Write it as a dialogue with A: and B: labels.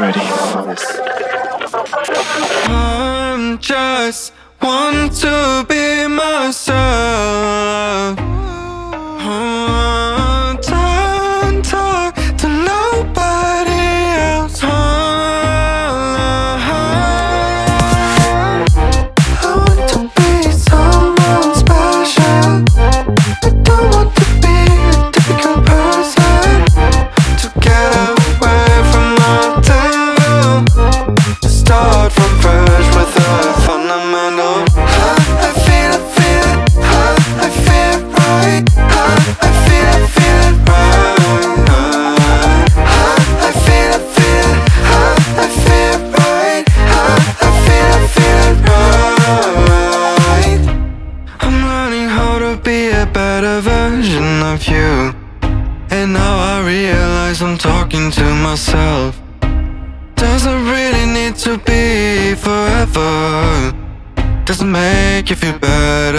A: ready for this.
B: I'm just want to be myself. With fundamental. I feel it, feel it, I feel it right. I feel it, feel it right. I feel it, feel it, I feel it right. I feel it, feel it right. I'm learning how to be a better version of you. And now I realize I'm talking to myself. Doesn't really need to be forever. Doesn't make you feel better.